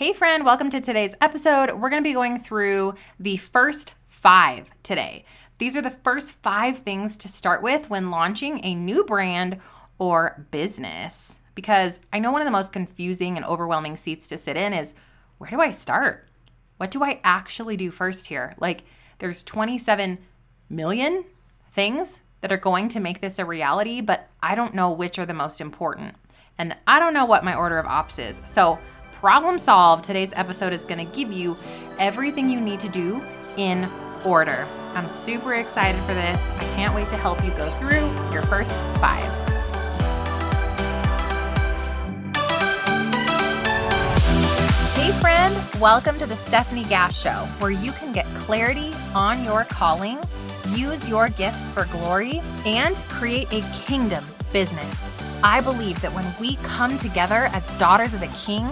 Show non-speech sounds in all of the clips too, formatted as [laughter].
Hey, friend, welcome to today's episode. We're going to be going through the first five today. These are the first five things to start with when launching a new brand or business. Because I know one of the most confusing and overwhelming seats to sit in is where do I start? What do I actually do first here? Like, there's 27 million things that are going to make this a reality, but I don't know which are the most important. And I don't know what my order of ops is. So, problem solved. Today's episode is going to give you everything you need to do in order. I'm super excited for this. I can't wait to help you go through your first five. Hey, friend, welcome to the Stefanie Gass Show, where you can get clarity on your calling, use your gifts for glory, and create a kingdom business. I believe that when we come together as daughters of the King,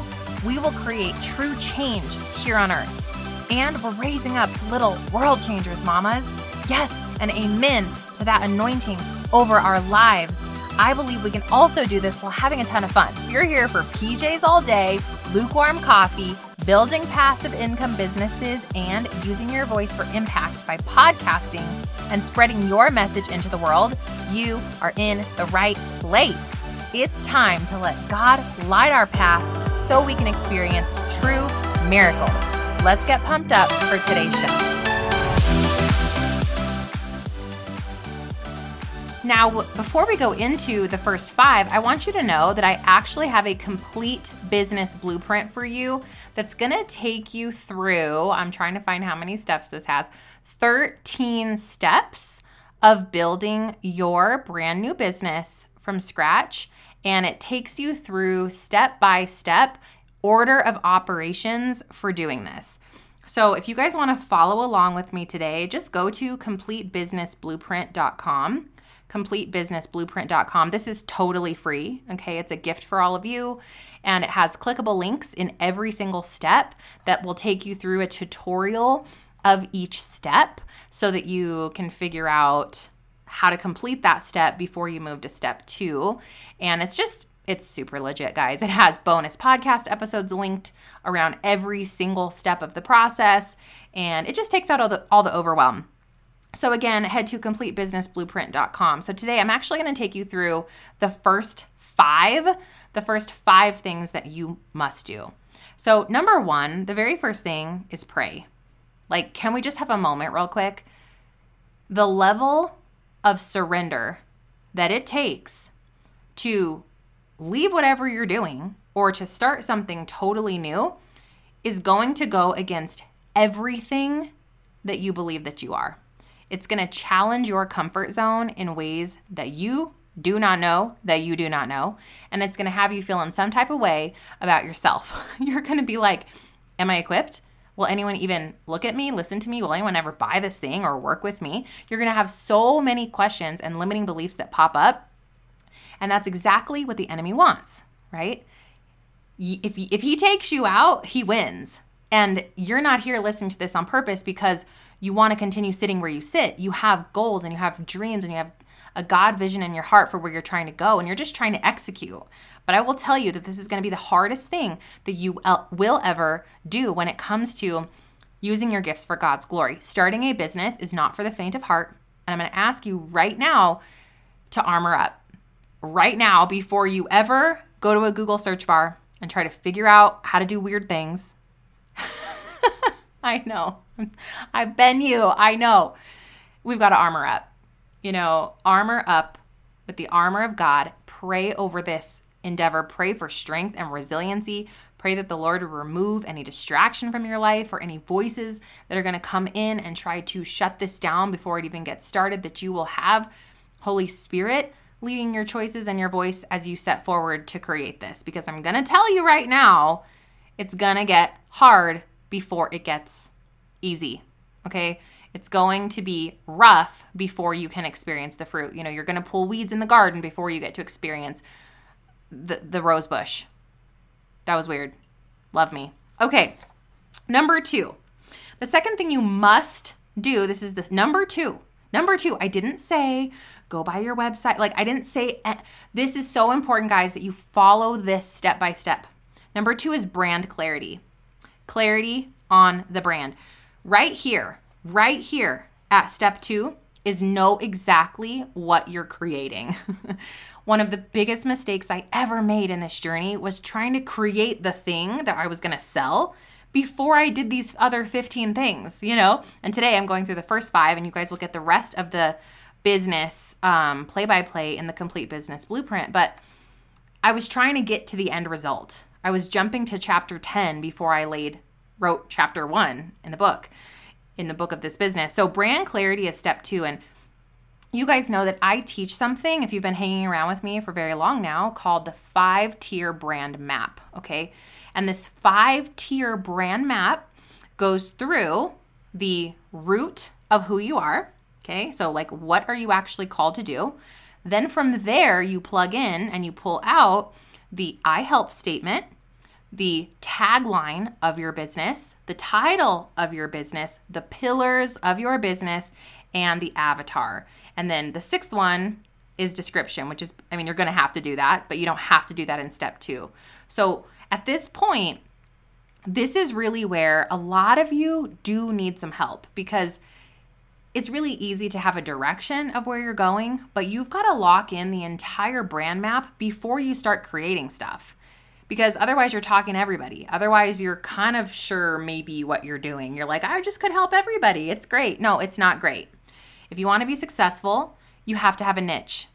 we will create true change here on earth. And we're raising up little world changers, mamas. Yes, and amen to that anointing over our lives. I believe we can also do this while having a ton of fun. You're here for PJs all day, lukewarm coffee, building passive income businesses, and using your voice for impact by podcasting and spreading your message into the world. You are in the right place. It's time to let God light our path so we can experience true miracles. Let's get pumped up for today's show. Now, before we go into the first five, I want you to know that I actually have a complete business blueprint for you that's gonna take you through. I'm trying to find how many steps this has 13 steps of building your brand new business from scratch. And it takes you through step by step order of operations for doing this. So, if you guys want to follow along with me today, just go to completebusinessblueprint.com completebusinessblueprint.com. This is totally free. Okay. It's a gift for all of you. And it has clickable links in every single step that will take you through a tutorial of each step so that you can figure out how to complete that step before you move to step two. And it's just, it's super legit, guys. It has bonus podcast episodes linked around every single step of the process, and it just takes out all the all the overwhelm. So, again, head to completebusinessblueprint.com. So, today I'm actually going to take you through the first five, the first five things that you must do. So, number one, the very first thing is pray. Like, can we just have a moment, real quick? The level of surrender that it takes to leave whatever you're doing or to start something totally new is going to go against everything that you believe that you are. It's going to challenge your comfort zone in ways that you do not know that you do not know. And it's going to have you feel in some type of way about yourself. [laughs] You're going to be like, Am I equipped? Will anyone even look at me, listen to me? Will anyone ever buy this thing or work with me? You're going to have so many questions and limiting beliefs that pop up. And that's exactly what the enemy wants, right? If he, if he takes you out, he wins. And you're not here listening to this on purpose because you want to continue sitting where you sit. You have goals and you have dreams and you have a God vision in your heart for where you're trying to go and you're just trying to execute. But I will tell you that this is going to be the hardest thing that you will ever do when it comes to using your gifts for God's glory. Starting a business is not for the faint of heart. And I'm going to ask you right now to armor up. Right now, before you ever go to a Google search bar and try to figure out how to do weird things. [laughs] I know. [laughs] I've been you. I know. We've got to armor up. You know, armor up with the armor of God. Pray over this endeavor. Pray for strength and resiliency. Pray that the Lord will remove any distraction from your life or any voices that are going to come in and try to shut this down before it even gets started, that you will have Holy Spirit leading your choices and your voice as you set forward to create this. Because I'm going to tell you right now, it's going to get hard before it gets easy. Okay. It's going to be rough before you can experience the fruit. You know, you're going to pull weeds in the garden before you get to experience the, the rose bush. That was weird. Love me. Okay. Number two. The second thing you must do, this is the number two. Number two, I didn't say go by your website. Like, I didn't say eh. this is so important, guys, that you follow this step by step. Number two is brand clarity. clarity on the brand. Right here, right here at step two is know exactly what you're creating. [laughs] One of the biggest mistakes I ever made in this journey was trying to create the thing that I was gonna sell before I did these other 15 things, you know? And today I'm going through the first five, and you guys will get the rest of the business play by play in the complete business blueprint. But I was trying to get to the end result. I was jumping to chapter 10 before I laid wrote chapter 1 in the book in the book of this business. So brand clarity is step 2 and you guys know that I teach something if you've been hanging around with me for very long now called the 5-tier brand map, okay? And this 5-tier brand map goes through the root of who you are, okay? So like what are you actually called to do? Then from there, you plug in and you pull out the I help statement, the tagline of your business, the title of your business, the pillars of your business, and the avatar. And then the sixth one is description, which is, I mean, you're to have to do that, but you don't have to do that in step two. So at this point, this is really where a lot of you do need some help because it's really easy to have a direction of where you're going, but you've got to lock in the entire brand map before you start creating stuff. Because otherwise, you're talking to everybody. Otherwise, you're kind of sure maybe what you're doing. You're like, I just could help everybody. It's great. No, it's not great. If you want to be successful, you have to have a niche.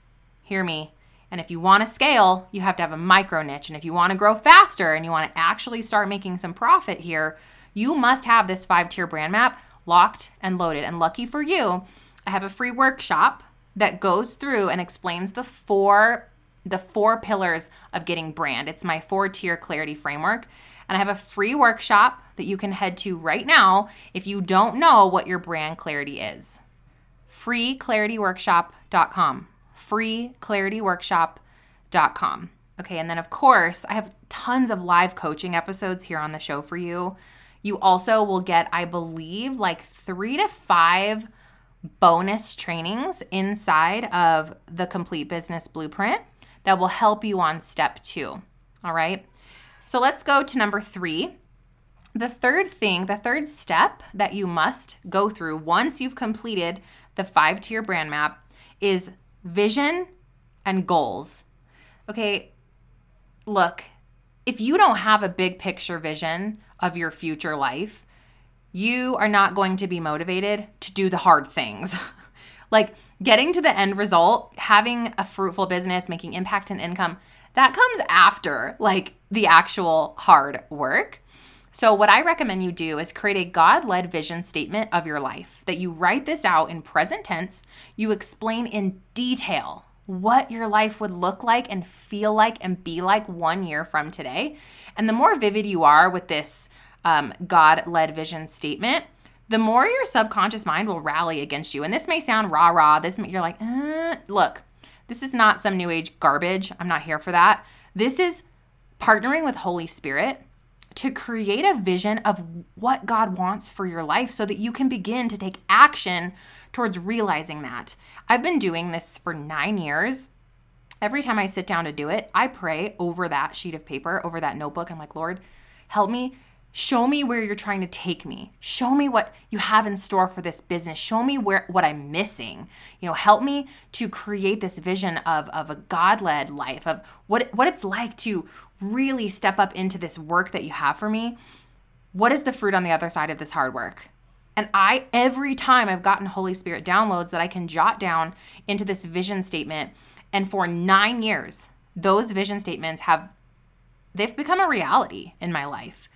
Hear me. And if you want to scale, you have to have a micro niche. And if you want to grow faster and you want to actually start making some profit here, you must have this five tier brand map locked and loaded. And lucky for you, I have a free workshop that goes through and explains the four the four pillars of getting brand. It's my four tier clarity framework. And I have a free workshop that you can head to right now if you don't know what your brand clarity is. freeclarityworkshop.com. freeclarityworkshop.com. Okay, and then of course, I have tons of live coaching episodes here on the show for you. You also will get, I believe, like three to five bonus trainings inside of the Complete Business Blueprint that will help you on step two. All right. So let's go to number three. The third thing, the third step that you must go through once you've completed the five tier brand map is vision and goals. Okay. Look, if you don't have a big picture vision of your future life, you are not going to be motivated to do the hard things. [laughs] like getting to the end result, having a fruitful business, making impact and income, that comes after like the actual hard work. So, what I recommend you do is create a God led vision statement of your life, that you write this out in present tense. You explain in detail what your life would look like and feel like and be like one year from today. And the more vivid you are with this um, God led vision statement, the more your subconscious mind will rally against you. And this may sound rah rah. This you're like, uh, look, this is not some new age garbage. I'm not here for that. This is partnering with Holy Spirit to create a vision of what God wants for your life so that you can begin to take action towards realizing that. I've been doing this for nine years. Every time I sit down to do it, I pray over that sheet of paper, over that notebook. I'm like, Lord, help me show me where you're trying to take me show me what you have in store for this business show me where what i'm missing you know help me to create this vision of of a god-led life of what what it's like to really step up into this work that you have for me what is the fruit on the other side of this hard work and I, every time I've gotten Holy Spirit downloads that I can jot down into this vision statement. And for nine years, those vision statements have, they've become a reality in my life.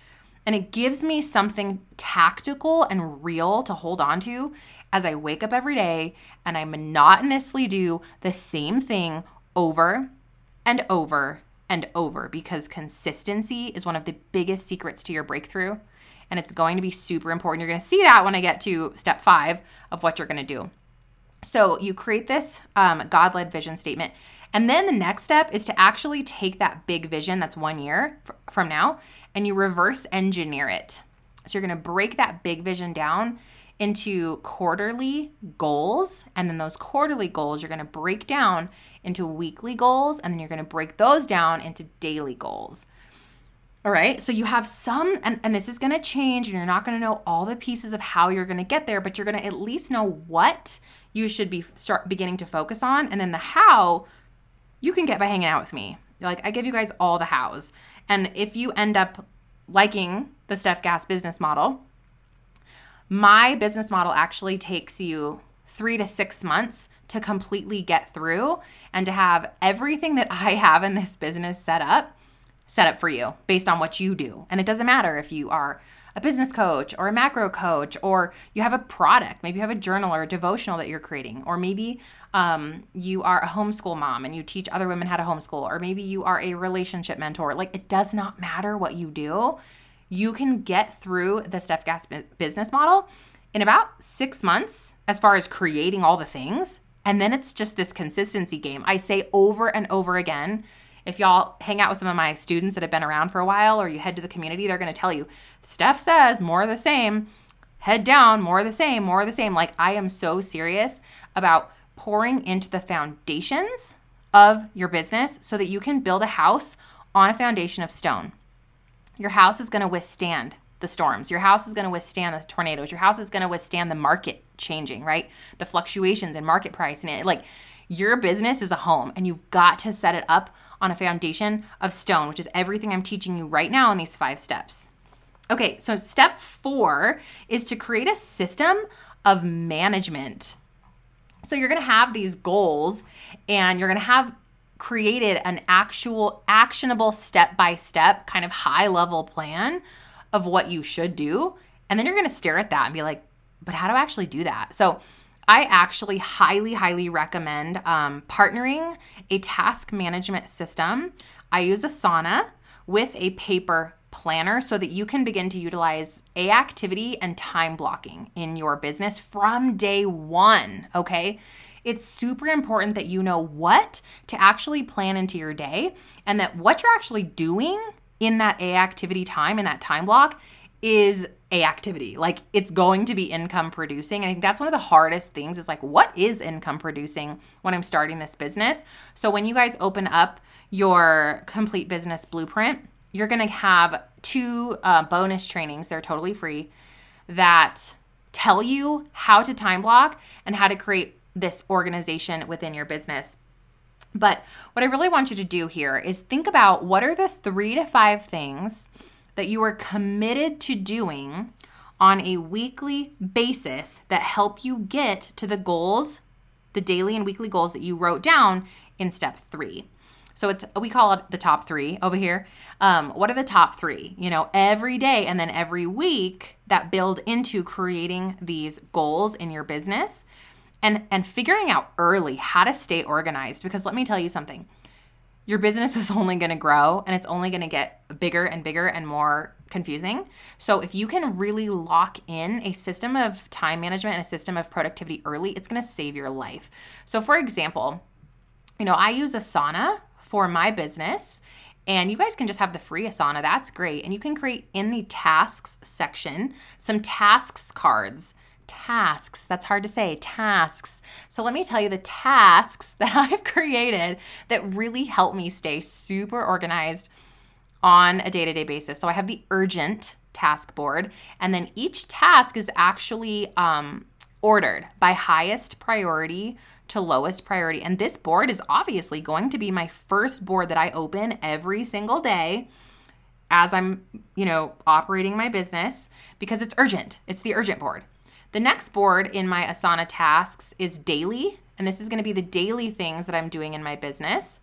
And it gives me something tactical and real to hold on to as I wake up every day and I monotonously do the same thing over and over and over because consistency is one of the biggest secrets to your breakthrough. And it's going to be super important. You're going to see that when I get to step five of what you're going to do. So you create this um, God led vision statement. And then the next step is to actually take that big vision that's one year f- from now and you reverse engineer it. So you're going to break that big vision down into quarterly goals. And then those quarterly goals you're going to break down into weekly goals. And then you're going to break those down into daily goals. All right. So you have some, and, and this is going to change, and you're not going to know all the pieces of how you're going to get there, but you're going to at least know what you should be start beginning to focus on. And then the how you can get by hanging out with me. Like I give you guys all the hows. And if you end up liking the Stef Gass business model, my business model actually takes you three to six months to completely get through and to have everything that I have in this business set up, set up for you based on what you do. And it doesn't matter if you are a business coach or a macro coach, or you have a product, maybe you have a journal or a devotional that you're creating, or maybe um, you are a homeschool mom and you teach other women how to homeschool, or maybe you are a relationship mentor. Like it does not matter what you do. You can get through the Stef Gass business model in about six months as far as creating all the things. And then it's just this consistency game. I say over and over again if y'all hang out with some of my students that have been around for a while or you head to the community, they're going to tell you, Stef says more of the same, head down, more of the same, more of the same. Like I am so serious about pouring into the foundations of your business so that you can build a house on a foundation of stone. Your house is going to withstand the storms. Your house is going to withstand the tornadoes. Your house is going to withstand the market changing, right? The fluctuations in market price and it like your business is a home and you've got to set it up on a foundation of stone, which is everything I'm teaching you right now in these five steps. Okay, so step four is to create a system of management. So you're gonna have these goals and you're gonna have created an actual actionable step by step kind of high level plan of what you should do. And then you're gonna stare at that and be like, but how do I actually do that? So I actually highly, highly recommend um, partnering a task management system. I use Asana with a paper planner so that you can begin to utilize a activity and time blocking in your business from day one, okay? It's super important that you know what to actually plan into your day and that what you're actually doing in that A activity time in that time block is a activity. Like it's going to be income producing. I think that's one of the hardest things is like what is income producing when i'm starting this business? So when you guys open up your complete business blueprint you're going to have two uh, bonus trainings they're totally free that tell you how to time block and how to create this organization within your business. But what i really want you to do here is think about what are the three to five things that you are committed to doing on a weekly basis that help you get to the goals, the daily and weekly goals that you wrote down in step three. So it's we call it the top three over here. Um, what are the top three? You know, every day and then every week that build into creating these goals in your business and and figuring out early how to stay organized. Because let me tell you something your business is only going to grow and it's only going to get bigger and bigger and more confusing. So, if you can really lock in a system of time management and a system of productivity early, it's going to save your life. So, for example, you know, I use Asana for my business. And you guys can just have the free Asana. That's great. And you can create in the tasks section some tasks cards tasks. That's hard to say. Tasks. So let me tell you the tasks [laughs] that I've created that really help me stay super organized on a day to day basis. So I have the urgent task board, and then each task is actually um, ordered by highest priority to lowest priority. And this board is obviously going to be my first board that I open every single day as I'm, you know, operating my business because it's urgent. It's the urgent board. The next board in my Asana tasks is daily, and this is going to be the daily things that I'm doing in my business.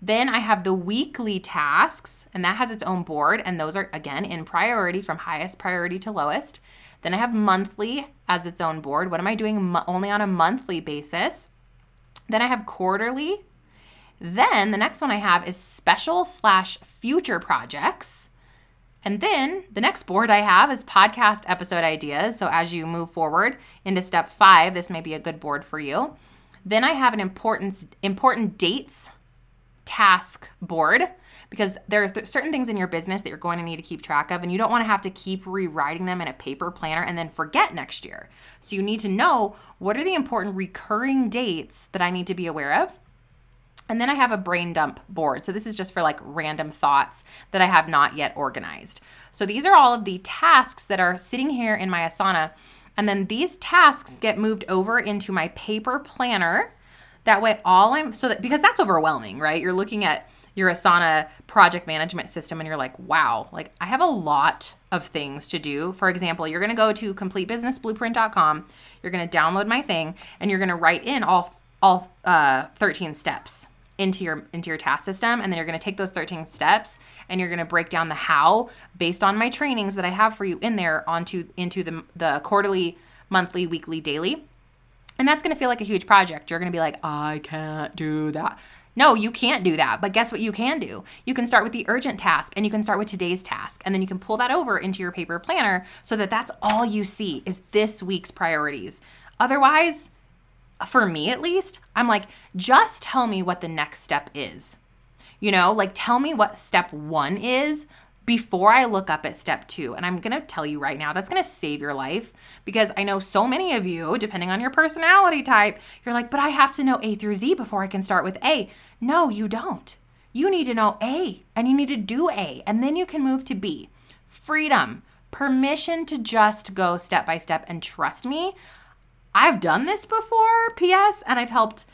Then I have the weekly tasks, and that has its own board, and those are again in priority from highest priority to lowest. Then I have monthly as its own board. What am I doing mo- only on a monthly basis? Then I have quarterly. Then the next one I have is special slash future projects. And then the next board I have is podcast episode ideas. So as you move forward into step five, this may be a good board for you. Then I have an important important dates task board because there's certain things in your business that you're going to need to keep track of and you don't want to have to keep rewriting them in a paper planner and then forget next year. So you need to know what are the important recurring dates that I need to be aware of. And then I have a brain dump board. So this is just for like random thoughts that I have not yet organized. So these are all of the tasks that are sitting here in my Asana. And then these tasks get moved over into my paper planner. That way, all I'm so that because that's overwhelming, right? You're looking at your Asana project management system and you're like, wow, like I have a lot of things to do. For example, you're going to go to completebusinessblueprint.com, you're going to download my thing, and you're going to write in all all uh, 13 steps into your into your task system and then you're going to take those 13 steps and you're going to break down the how based on my trainings that I have for you in there onto into the the quarterly, monthly, weekly, daily. And that's going to feel like a huge project. You're going to be like, "I can't do that." No, you can't do that. But guess what you can do? You can start with the urgent task and you can start with today's task. And then you can pull that over into your paper planner so that that's all you see is this week's priorities. Otherwise, for me at least, I'm like, just tell me what the next step is. You know, like tell me what step one is before I look up at step two. And I'm gonna tell you right now, that's gonna save your life because I know so many of you, depending on your personality type, you're like, but I have to know A through Z before I can start with A. No, you don't. You need to know A and you need to do A, and then you can move to B. Freedom, permission to just go step by step and trust me. I've done this before, PS, and I've helped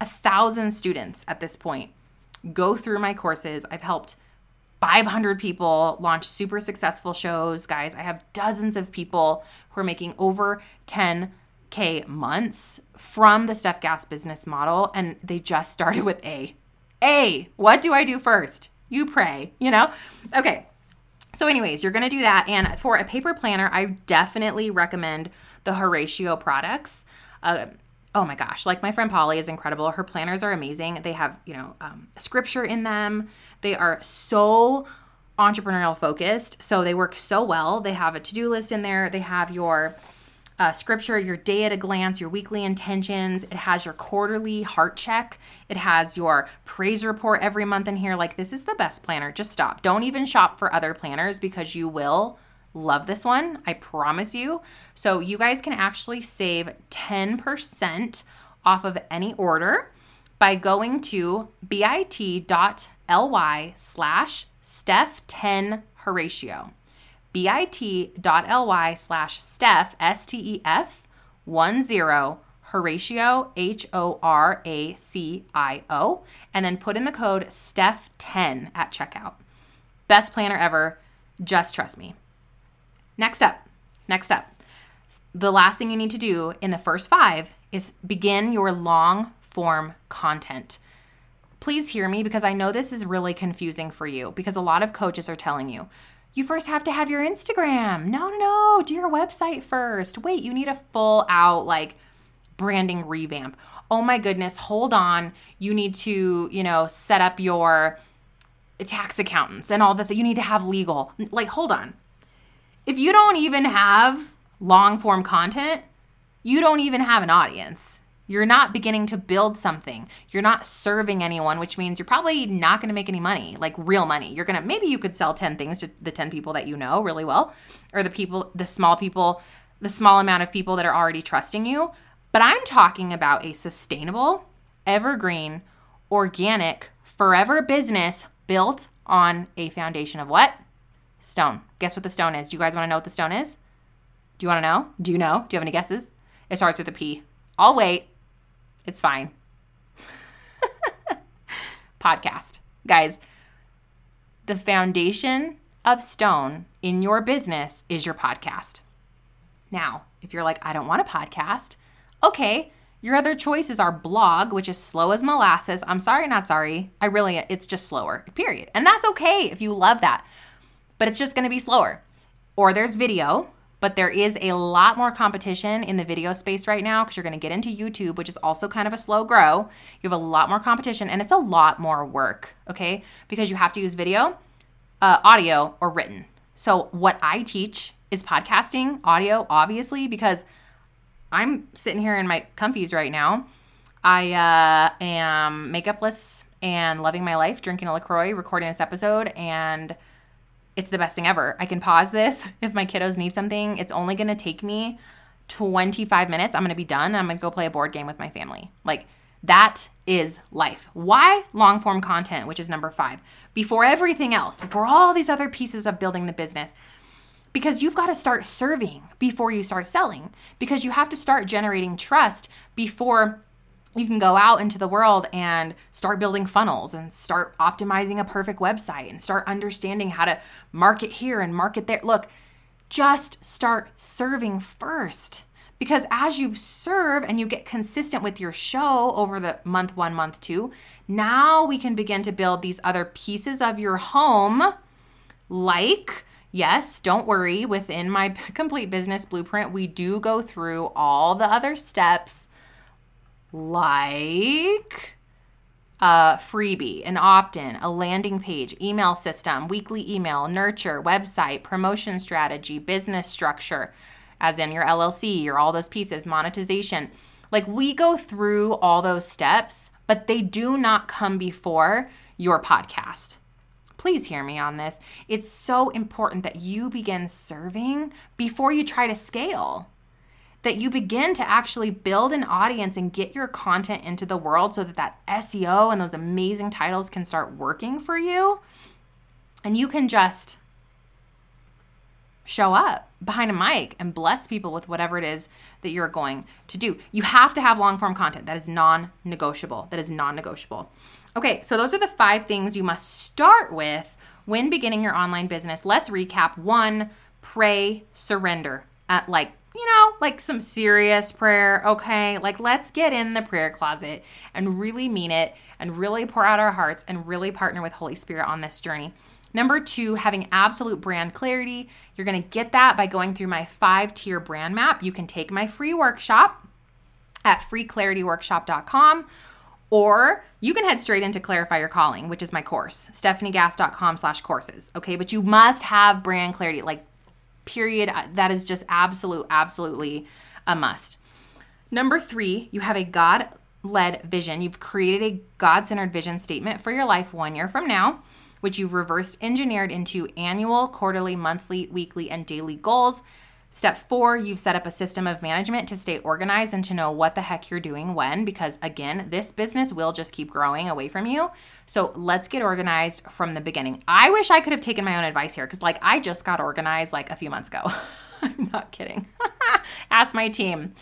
a thousand students at this point go through my courses. I've helped 500 people launch super successful shows. Guys, I have dozens of people who are making over 10K months from the Stef Gass business model, and they just started with A. A, what do I do first? You pray, you know? Okay. So, anyways, you're gonna do that. And for a paper planner, I definitely recommend the Horacio products. Uh, oh my gosh, like my friend Polly is incredible. Her planners are amazing. They have, you know, um, scripture in them. They are so entrepreneurial focused. So they work so well. They have a to do list in there. They have your uh, scripture, your day at a glance, your weekly intentions. It has your quarterly heart check. It has your praise report every month in here. Like, this is the best planner. Just stop. Don't even shop for other planners because you will love this one. I promise you. So, you guys can actually save 10% off of any order by going to bit.ly slash Stef10 Horacio. bit.ly slash Stef, S T E F 1 0 Horacio, H O R A C I O, and then put in the code STEF10 at checkout. Best planner ever. Just trust me. Next up, next up. The last thing you need to do in the first five is begin your long form content. Please hear me because I know this is really confusing for you because a lot of coaches are telling you, you first have to have your Instagram. No, no, no. Do your website first. Wait, you need a full out like branding revamp. Oh my goodness, hold on. You need to, you know, set up your tax accountants and all that. You need to have legal. Like, hold on. If you don't even have long form content, you don't even have an audience. You're not beginning to build something. You're not serving anyone, which means you're probably not going to make any money, like real money. You're going to maybe you could sell 10 things to the 10 people that you know really well or the people the small people, the small amount of people that are already trusting you. But I'm talking about a sustainable, evergreen, organic, forever business built on a foundation of what? Stone. Guess what the stone is? Do you guys want to know what the stone is? Do you want to know? Do you know? Do you have any guesses? It starts with a P. I'll wait. It's fine. [laughs] Podcast. Guys, the foundation of stone in your business is your podcast. Now, if you're like, I don't want a podcast, okay, your other choices are blog, which is slow as molasses. I'm sorry, not sorry. I really, it's just slower, period. And that's okay if you love that, but it's just gonna be slower. Or there's video, but there is a lot more competition in the video space right now because you're going to get into YouTube, which is also kind of a slow grow. You have a lot more competition and it's a lot more work, okay? Because you have to use video, uh, audio, or written. So, what I teach is podcasting, audio, obviously, because I'm sitting here in my comfies right now. I uh, am makeupless and loving my life, drinking a LaCroix, recording this episode, and it's the best thing ever. I can pause this [laughs] if my kiddos need something. It's only going to take me 25 minutes. I'm going to be done. I'm going to go play a board game with my family. Like that is life. Why long form content, which is number five, before everything else, before all these other pieces of building the business? Because you've got to start serving before you start selling, because you have to start generating trust before you can go out into the world and start building funnels and start optimizing a perfect website and start understanding how to market here and market there. Look, just start serving first. Because as you serve and you get consistent with your show over the month one, month two, now we can begin to build these other pieces of your home, like Yes, don't worry. Within my [laughs] complete business blueprint, we do go through all the other steps like a freebie, an opt in, a landing page, email system, weekly email, nurture, website, promotion strategy, business structure, as in your LLC, your all those pieces, monetization. Like we go through all those steps, but they do not come before your podcast. Please hear me on this. It's so important that you begin serving before you try to scale that you begin to actually build an audience and get your content into the world so that that SEO and those amazing titles can start working for you and you can just show up behind a mic and bless people with whatever it is that you're going to do. You have to have long form content. That is non negotiable. That is non negotiable. Okay, so those are the five things you must start with when beginning your online business. Let's recap. One, pray, surrender. At like you know, like some serious prayer, okay? Like, let's get in the prayer closet and really mean it and really pour out our hearts and really partner with Holy Spirit on this journey. Number two, having absolute brand clarity. You're gonna get that by going through my five tier brand map. You can take my free workshop at freeclarityworkshop.com or you can head straight into clarify your calling which is my course stefaniegass.com slash courses okay but you must have brand clarity like period. Uh, that is just absolute, absolutely a must. Number three, you have a God led vision. You've created a God centered vision statement for your life one year from now, which you've reverse engineered into annual, quarterly, monthly, weekly, and daily goals Step four, you've set up a system of management to stay organized and to know what the heck you're doing when, because again, this business will just keep growing away from you. So let's get organized from the beginning. I wish I could have taken my own advice here because, like, I just got organized like a few months ago. [laughs] I'm not kidding. [laughs] Ask my team.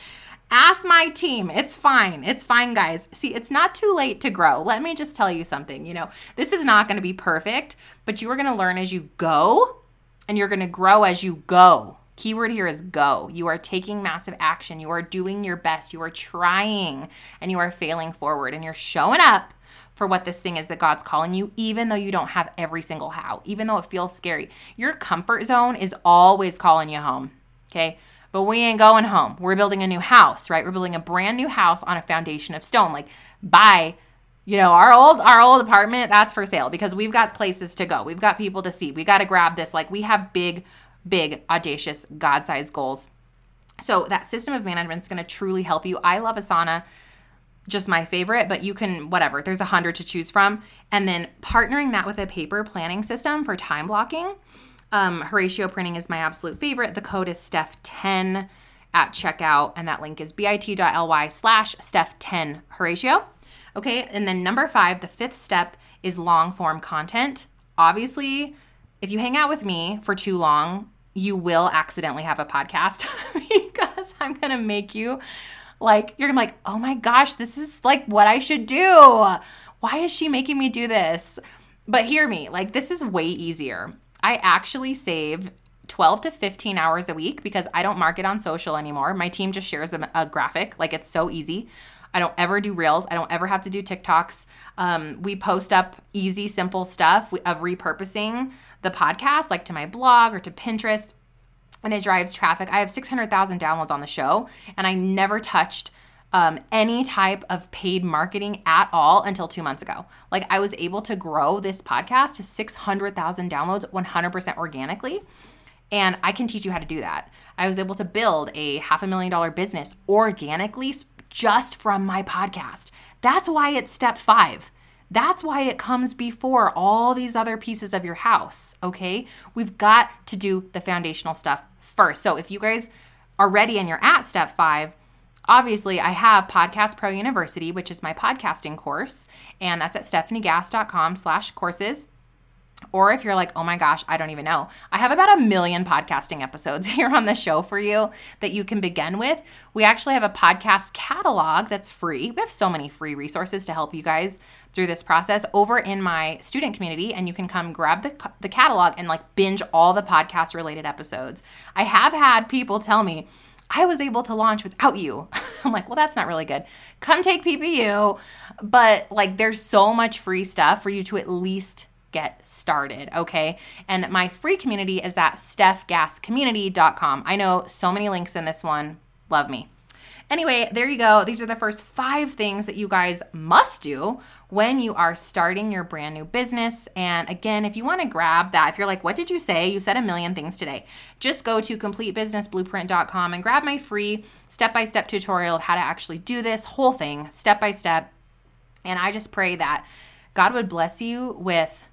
Ask my team. It's fine. It's fine, guys. See, it's not too late to grow. Let me just tell you something. You know, this is not going to be perfect, but you are going to learn as you go and you're going to grow as you go. Keyword here is go. You are taking massive action. You are doing your best. You are trying and you are failing forward and you're showing up for what this thing is that God's calling you, even though you don't have every single how, even though it feels scary. Your comfort zone is always calling you home. Okay. But we ain't going home. We're building a new house, right? We're building a brand new house on a foundation of stone. Like, buy you know our old our old apartment that's for sale because we've got places to go we've got people to see we got to grab this like we have big big, audacious, God sized goals. So that system of management is going to truly help you. I love Asana, just my favorite, but you can, whatever, there's a hundred to choose from. And then partnering that with a paper planning system for time blocking. Um, Horacio printing is my absolute favorite. The code is Stef10 at checkout, and that link is bit.ly slash Stef10 Horacio. Okay, and then number five, the fifth step is long form content. Obviously, if you hang out with me for too long, you will accidentally have a podcast [laughs] because I'm going to make you like, you're gonna be like, oh my gosh, this is like what I should do. Why is she making me do this? But hear me, like, this is way easier. I actually save 12 to 15 hours a week because I don't market on social anymore. My team just shares a, a graphic. Like, it's so easy. I don't ever do reels. I don't ever have to do TikToks. Um, we post up easy, simple stuff of repurposing the podcast, like to my blog or to Pinterest, and it drives traffic. I have 600,000 downloads on the show, and I never touched um, any type of paid marketing at all until two months ago. Like, I was able to grow this podcast to 600,000 downloads 100% organically. And I can teach you how to do that. I was able to build a half a million dollar business organically just from my podcast. That's why it's step five. That's why it comes before all these other pieces of your house, okay? We've got to do the foundational stuff first. So if you guys are ready and you're at step five, obviously I have Podcast Pro University, which is my podcasting course, and that's at stefaniegass.com slash courses. Or if you're like, oh my gosh, I don't even know. I have about a million podcasting episodes [laughs] here on the show for you that you can begin with. We actually have a podcast catalog that's free. We have so many free resources to help you guys through this process over in my student community, and you can come grab the, the catalog and like binge all the podcast related episodes. I have had people tell me, I was able to launch without you. [laughs] I'm like, well, that's not really good. Come take PPU. But like, there's so much free stuff for you to at least get started, okay? And my free community is at stefgasscommunity.com. I know so many links in this one. Love me. Anyway, there you go. These are the first five things that you guys must do when you are starting your brand new business. And again, if you want to grab that, if you're like, what did you say? You said a million things today. Just go to completebusinessblueprint.com and grab my free step by step tutorial of how to actually do this whole thing step by step. And I just pray that God would bless you with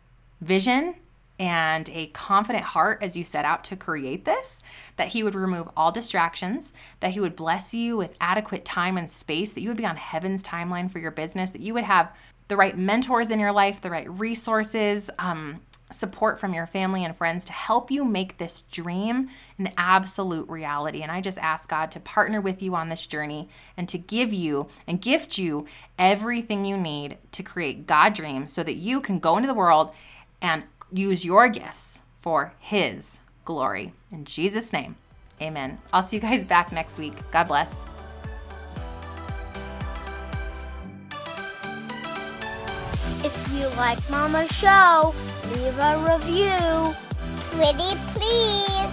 vision and a confident heart as you set out to create this, that He would remove all distractions, that He would bless you with adequate time and space, that you would be on heaven's timeline for your business, that you would have the right mentors in your life, the right resources, um, support from your family and friends to help you make this dream an absolute reality. And I just ask God to partner with you on this journey and to give you and gift you everything you need to create God dreams so that you can go into the world and use your gifts for His glory. In Jesus' name, amen. I'll see you guys back next week. God bless. If you like Mama's show, leave a review. Pretty please.